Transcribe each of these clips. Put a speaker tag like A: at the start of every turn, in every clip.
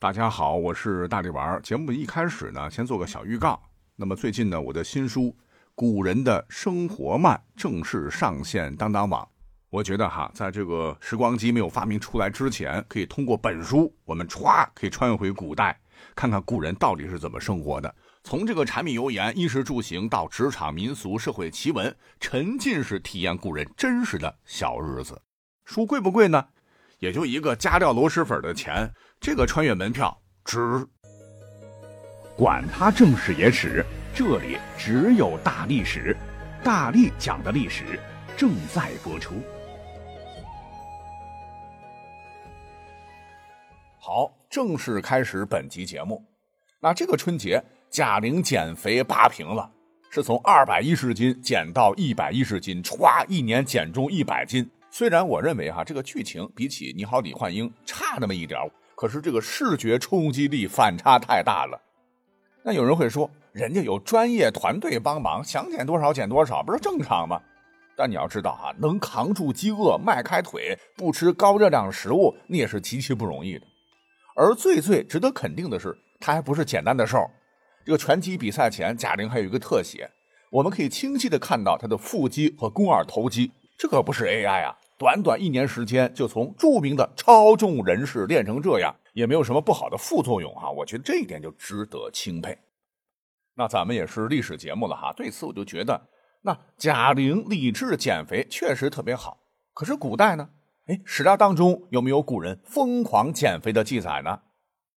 A: 大家好，我是大力丸。节目一开始呢，先做个小预告。那么最近呢，我的新书《古人的生活慢》正式上线当当网。我觉得哈，在这个时光机没有发明出来之前，可以通过本书，我们歘可以穿越回古代，看看古人到底是怎么生活的。从这个柴米油盐、衣食住行到职场、民俗、社会奇闻，沉浸式体验古人真实的小日子。书贵不贵呢？也就一个加料螺蛳粉的钱，这个穿越门票值。
B: 管他正史野史，这里只有大历史，大力讲的历史正在播出。
A: 好，正式开始本集节目。那这个春节，贾玲减肥拔平了，是从二百一十斤减到一百一十斤，歘，一年减重一百斤。虽然我认为哈这个剧情比起《你好，李焕英》差那么一点可是这个视觉冲击力反差太大了。那有人会说，人家有专业团队帮忙，想减多少减多少，不是正常吗？但你要知道哈，能扛住饥饿、迈开腿、不吃高热量食物，那也是极其不容易的。而最最值得肯定的是，他还不是简单的瘦。这个拳击比赛前，贾玲还有一个特写，我们可以清晰的看到她的腹肌和肱二头肌。这可不是 AI 啊！短短一年时间就从著名的超重人士练成这样，也没有什么不好的副作用哈。我觉得这一点就值得钦佩。那咱们也是历史节目了哈，对此我就觉得，那贾玲理智减肥确实特别好。可是古代呢？哎，史料当中有没有古人疯狂减肥的记载呢？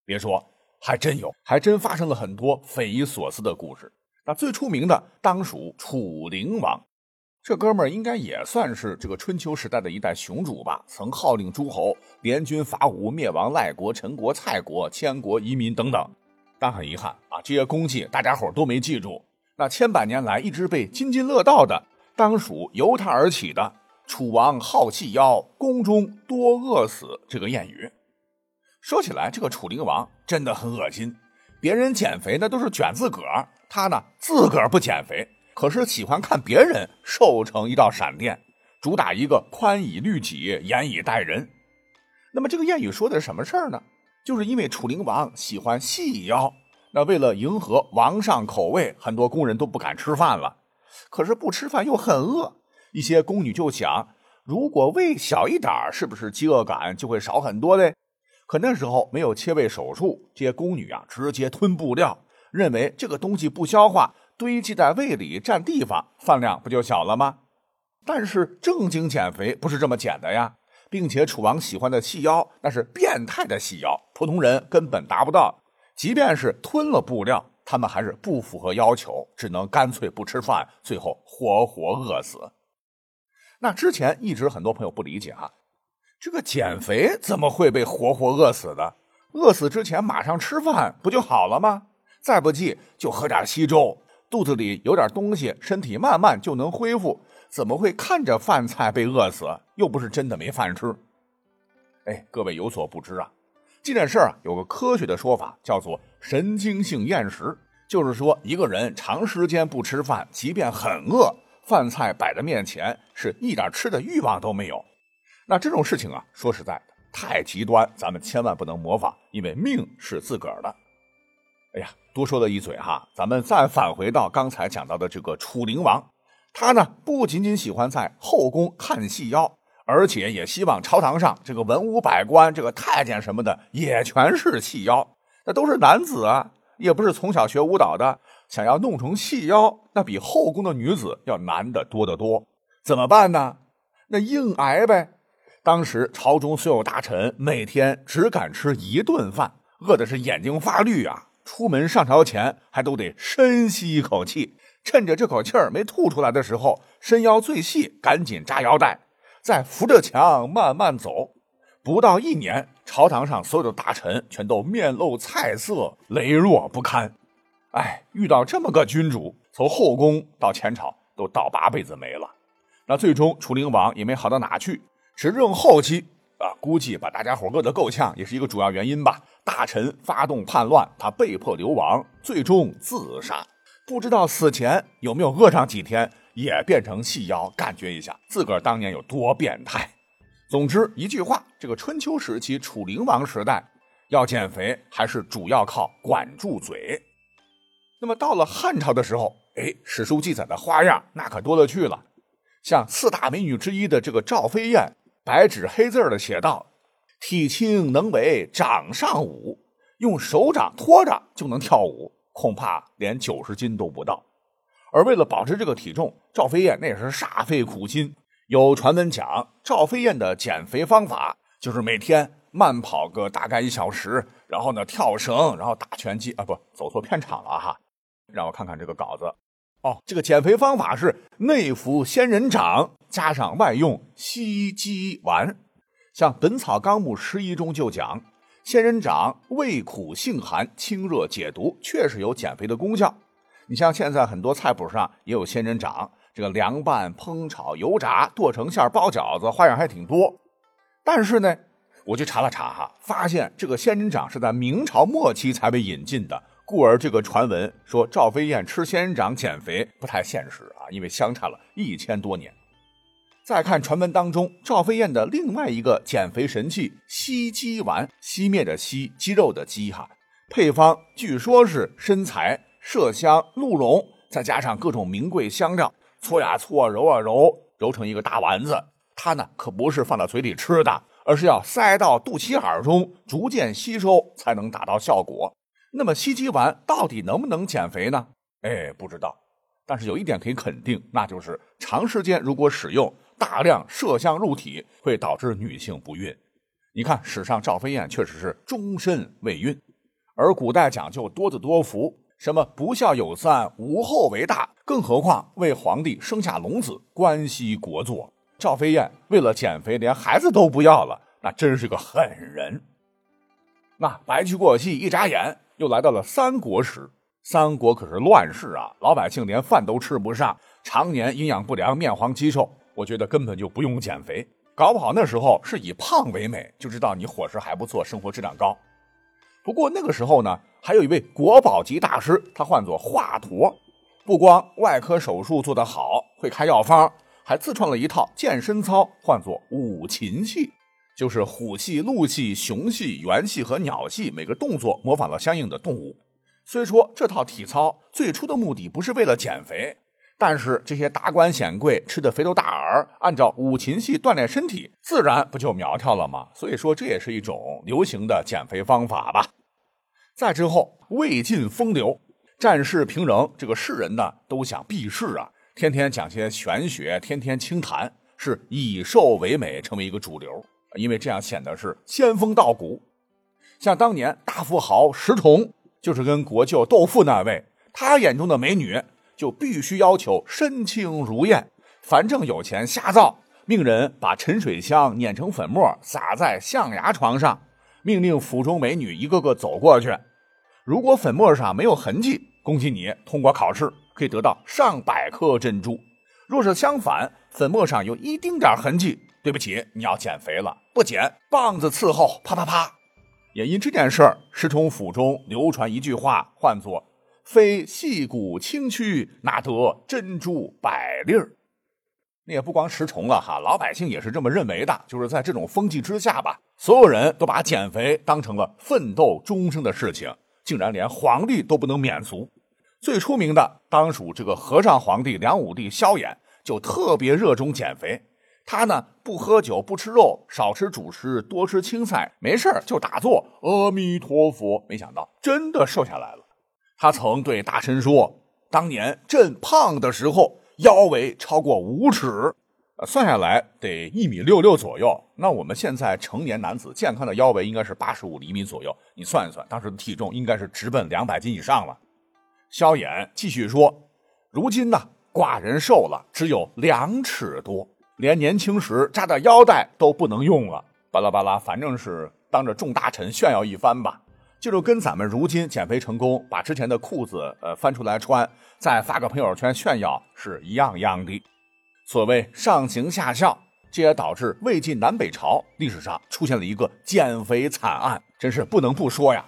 A: 别说，还真有，还真发生了很多匪夷所思的故事。那最出名的当属楚灵王。这哥们儿应该也算是这个春秋时代的一代雄主吧，曾号令诸侯，联军伐吴，灭亡赖国、陈国、蔡国，迁国移民等等。但很遗憾啊，这些功绩大家伙都没记住。那千百年来一直被津津乐道的，当属由他而起的“楚王好细腰，宫中多饿死”这个谚语。说起来，这个楚灵王真的很恶心，别人减肥那都是卷自个儿，他呢自个儿不减肥。可是喜欢看别人瘦成一道闪电，主打一个宽以律己，严以待人。那么这个谚语说的是什么事儿呢？就是因为楚灵王喜欢细腰，那为了迎合王上口味，很多宫人都不敢吃饭了。可是不吃饭又很饿，一些宫女就想，如果胃小一点是不是饥饿感就会少很多嘞？可那时候没有切胃手术，这些宫女啊直接吞布料，认为这个东西不消化。堆积在胃里占地方，饭量不就小了吗？但是正经减肥不是这么减的呀，并且楚王喜欢的细腰那是变态的细腰，普通人根本达不到。即便是吞了布料，他们还是不符合要求，只能干脆不吃饭，最后活活饿死。那之前一直很多朋友不理解哈，这个减肥怎么会被活活饿死的？饿死之前马上吃饭不就好了吗？再不济就喝点稀粥。肚子里有点东西，身体慢慢就能恢复。怎么会看着饭菜被饿死？又不是真的没饭吃。哎，各位有所不知啊，这件事啊有个科学的说法，叫做神经性厌食，就是说一个人长时间不吃饭，即便很饿，饭菜摆在面前，是一点吃的欲望都没有。那这种事情啊，说实在的，太极端，咱们千万不能模仿，因为命是自个儿的。哎呀，多说了一嘴哈，咱们再返回到刚才讲到的这个楚灵王，他呢不仅仅喜欢在后宫看细腰，而且也希望朝堂上这个文武百官、这个太监什么的也全是细腰。那都是男子啊，也不是从小学舞蹈的，想要弄成细腰，那比后宫的女子要难得多得多。怎么办呢？那硬挨呗。当时朝中所有大臣每天只敢吃一顿饭，饿的是眼睛发绿啊。出门上朝前还都得深吸一口气，趁着这口气儿没吐出来的时候，伸腰最细，赶紧扎腰带，再扶着墙慢慢走。不到一年，朝堂上所有的大臣全都面露菜色，羸弱不堪。哎，遇到这么个君主，从后宫到前朝都倒八辈子霉了。那最终楚灵王也没好到哪去，执政后期。啊，估计把大家伙饿得够呛，也是一个主要原因吧。大臣发动叛乱，他被迫流亡，最终自杀。不知道死前有没有饿上几天，也变成细腰，感觉一下自个儿当年有多变态。总之一句话，这个春秋时期楚灵王时代，要减肥还是主要靠管住嘴。那么到了汉朝的时候，哎，史书记载的花样那可多了去了。像四大美女之一的这个赵飞燕，白纸黑字的写道：“体轻能为掌上舞，用手掌托着就能跳舞，恐怕连九十斤都不到。”而为了保持这个体重，赵飞燕那也是煞费苦心。有传闻讲，赵飞燕的减肥方法就是每天慢跑个大概一小时，然后呢跳绳，然后打拳击啊，不走错片场了哈。让我看看这个稿子。哦，这个减肥方法是内服仙人掌，加上外用西鸡丸。像《本草纲目拾遗》中就讲，仙人掌味苦性寒，清热解毒，确实有减肥的功效。你像现在很多菜谱上也有仙人掌。这个凉拌、烹炒、油炸、剁成馅包饺子，花样还挺多。但是呢，我去查了查哈，发现这个仙人掌是在明朝末期才被引进的，故而这个传闻说赵飞燕吃仙人掌减肥不太现实啊，因为相差了一千多年。再看传闻当中，赵飞燕的另外一个减肥神器西鸡丸，熄灭的西，鸡肉的鸡哈，配方据说是身材、麝香、鹿茸，再加上各种名贵香料。搓呀搓，揉啊揉，揉成一个大丸子。它呢可不是放到嘴里吃的，而是要塞到肚脐眼中，逐渐吸收才能达到效果。那么西鸡丸到底能不能减肥呢？哎，不知道。但是有一点可以肯定，那就是长时间如果使用大量麝香入体，会导致女性不孕。你看史上赵飞燕确实是终身未孕，而古代讲究多子多福。什么不孝有三，无后为大，更何况为皇帝生下龙子，关系国祚。赵飞燕为了减肥，连孩子都不要了，那真是个狠人。那白驹过隙，一眨眼又来到了三国时。三国可是乱世啊，老百姓连饭都吃不上，常年营养不良，面黄肌瘦。我觉得根本就不用减肥，搞不好那时候是以胖为美，就知道你伙食还不错，生活质量高。不过那个时候呢。还有一位国宝级大师，他唤作华佗，不光外科手术做得好，会开药方，还自创了一套健身操，唤作五禽戏，就是虎戏、鹿戏、熊戏、猿戏和鸟戏，每个动作模仿了相应的动物。虽说这套体操最初的目的不是为了减肥，但是这些达官显贵吃的肥头大耳，按照五禽戏锻炼身体，自然不就苗条了吗？所以说这也是一种流行的减肥方法吧。再之后，魏晋风流，战事平仍，这个世人呢都想避世啊，天天讲些玄学，天天清谈，是以瘦为美，成为一个主流，因为这样显得是仙风道骨。像当年大富豪石崇，就是跟国舅窦父那位，他眼中的美女就必须要求身轻如燕，反正有钱瞎造，命人把沉水香碾成粉末，撒在象牙床上，命令府中美女一个个走过去。如果粉末上没有痕迹，恭喜你通过考试，可以得到上百颗珍珠。若是相反，粉末上有一丁点痕迹，对不起，你要减肥了，不减，棒子伺候，啪啪啪。也因这件事儿，石崇府中流传一句话，唤作“非细骨轻躯，哪得珍珠百粒儿”。那也不光石崇了哈，老百姓也是这么认为的。就是在这种风气之下吧，所有人都把减肥当成了奋斗终生的事情。竟然连皇帝都不能免俗，最出名的当属这个和尚皇帝梁武帝萧衍，就特别热衷减肥。他呢不喝酒不吃肉，少吃主食，多吃青菜，没事就打坐阿弥陀佛。没想到真的瘦下来了。他曾对大臣说：“当年朕胖的时候，腰围超过五尺。”算下来得一米六六左右，那我们现在成年男子健康的腰围应该是八十五厘米左右。你算一算，当时的体重应该是直奔两百斤以上了。萧衍继续说：“如今呢，寡人瘦了，只有两尺多，连年轻时扎的腰带都不能用了。”巴拉巴拉，反正是当着众大臣炫耀一番吧。就是跟咱们如今减肥成功，把之前的裤子呃翻出来穿，再发个朋友圈炫耀是一样样的。所谓上行下效，这也导致魏晋南北朝历史上出现了一个减肥惨案，真是不能不说呀。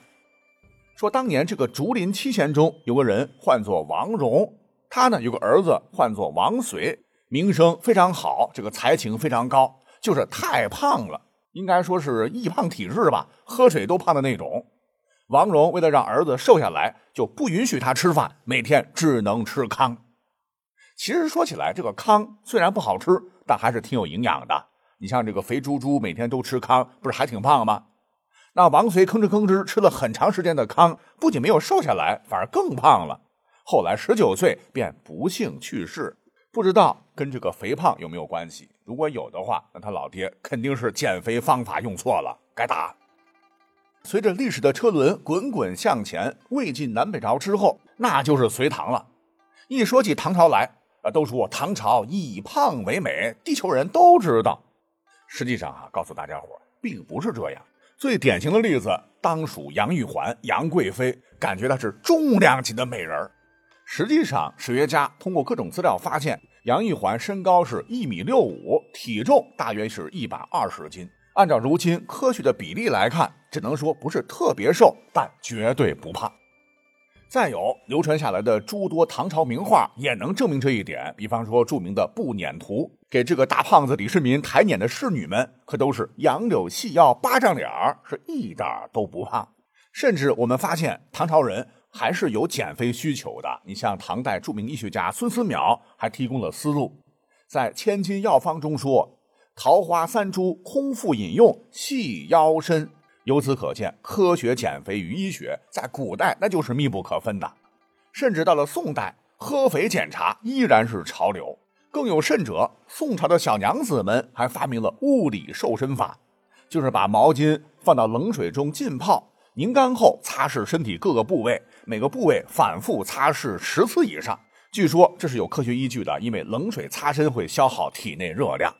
A: 说当年这个竹林七贤中有个人唤作王戎，他呢有个儿子唤作王随，名声非常好，这个才情非常高，就是太胖了。应该说是易胖体质吧，喝水都胖的那种。王蓉为了让儿子瘦下来，就不允许他吃饭，每天只能吃糠。其实说起来，这个糠虽然不好吃，但还是挺有营养的。你像这个肥猪猪每天都吃糠，不是还挺胖吗？那王随吭哧吭哧吃了很长时间的糠，不仅没有瘦下来，反而更胖了。后来十九岁便不幸去世，不知道跟这个肥胖有没有关系？如果有的话，那他老爹肯定是减肥方法用错了，该打。随着历史的车轮滚滚向前，魏晋南北朝之后，那就是隋唐了。一说起唐朝来，啊，都说唐朝以胖为美，地球人都知道。实际上啊，告诉大家伙，并不是这样。最典型的例子当属杨玉环、杨贵妃，感觉她是重量级的美人实际上，史学家通过各种资料发现，杨玉环身高是一米六五，体重大约是一百二十斤。按照如今科学的比例来看，只能说不是特别瘦，但绝对不胖。再有流传下来的诸多唐朝名画也能证明这一点。比方说著名的《步辇图》，给这个大胖子李世民抬辇的侍女们可都是杨柳细腰、巴掌脸儿，是一点都不胖。甚至我们发现唐朝人还是有减肥需求的。你像唐代著名医学家孙思邈还提供了思路，在《千金药方》中说。桃花三株空腹饮用，细腰身。由此可见，科学减肥与医学在古代那就是密不可分的。甚至到了宋代，喝肥检查依然是潮流。更有甚者，宋朝的小娘子们还发明了物理瘦身法，就是把毛巾放到冷水中浸泡，拧干后擦拭身体各个部位，每个部位反复擦拭十次以上。据说这是有科学依据的，因为冷水擦身会消耗体内热量。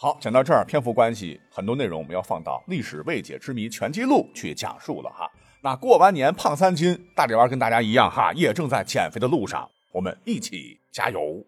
A: 好，讲到这儿，篇幅关系，很多内容我们要放到《历史未解之谜全记录》去讲述了哈。那过完年胖三斤，大力丸跟大家一样哈，也正在减肥的路上，我们一起加油。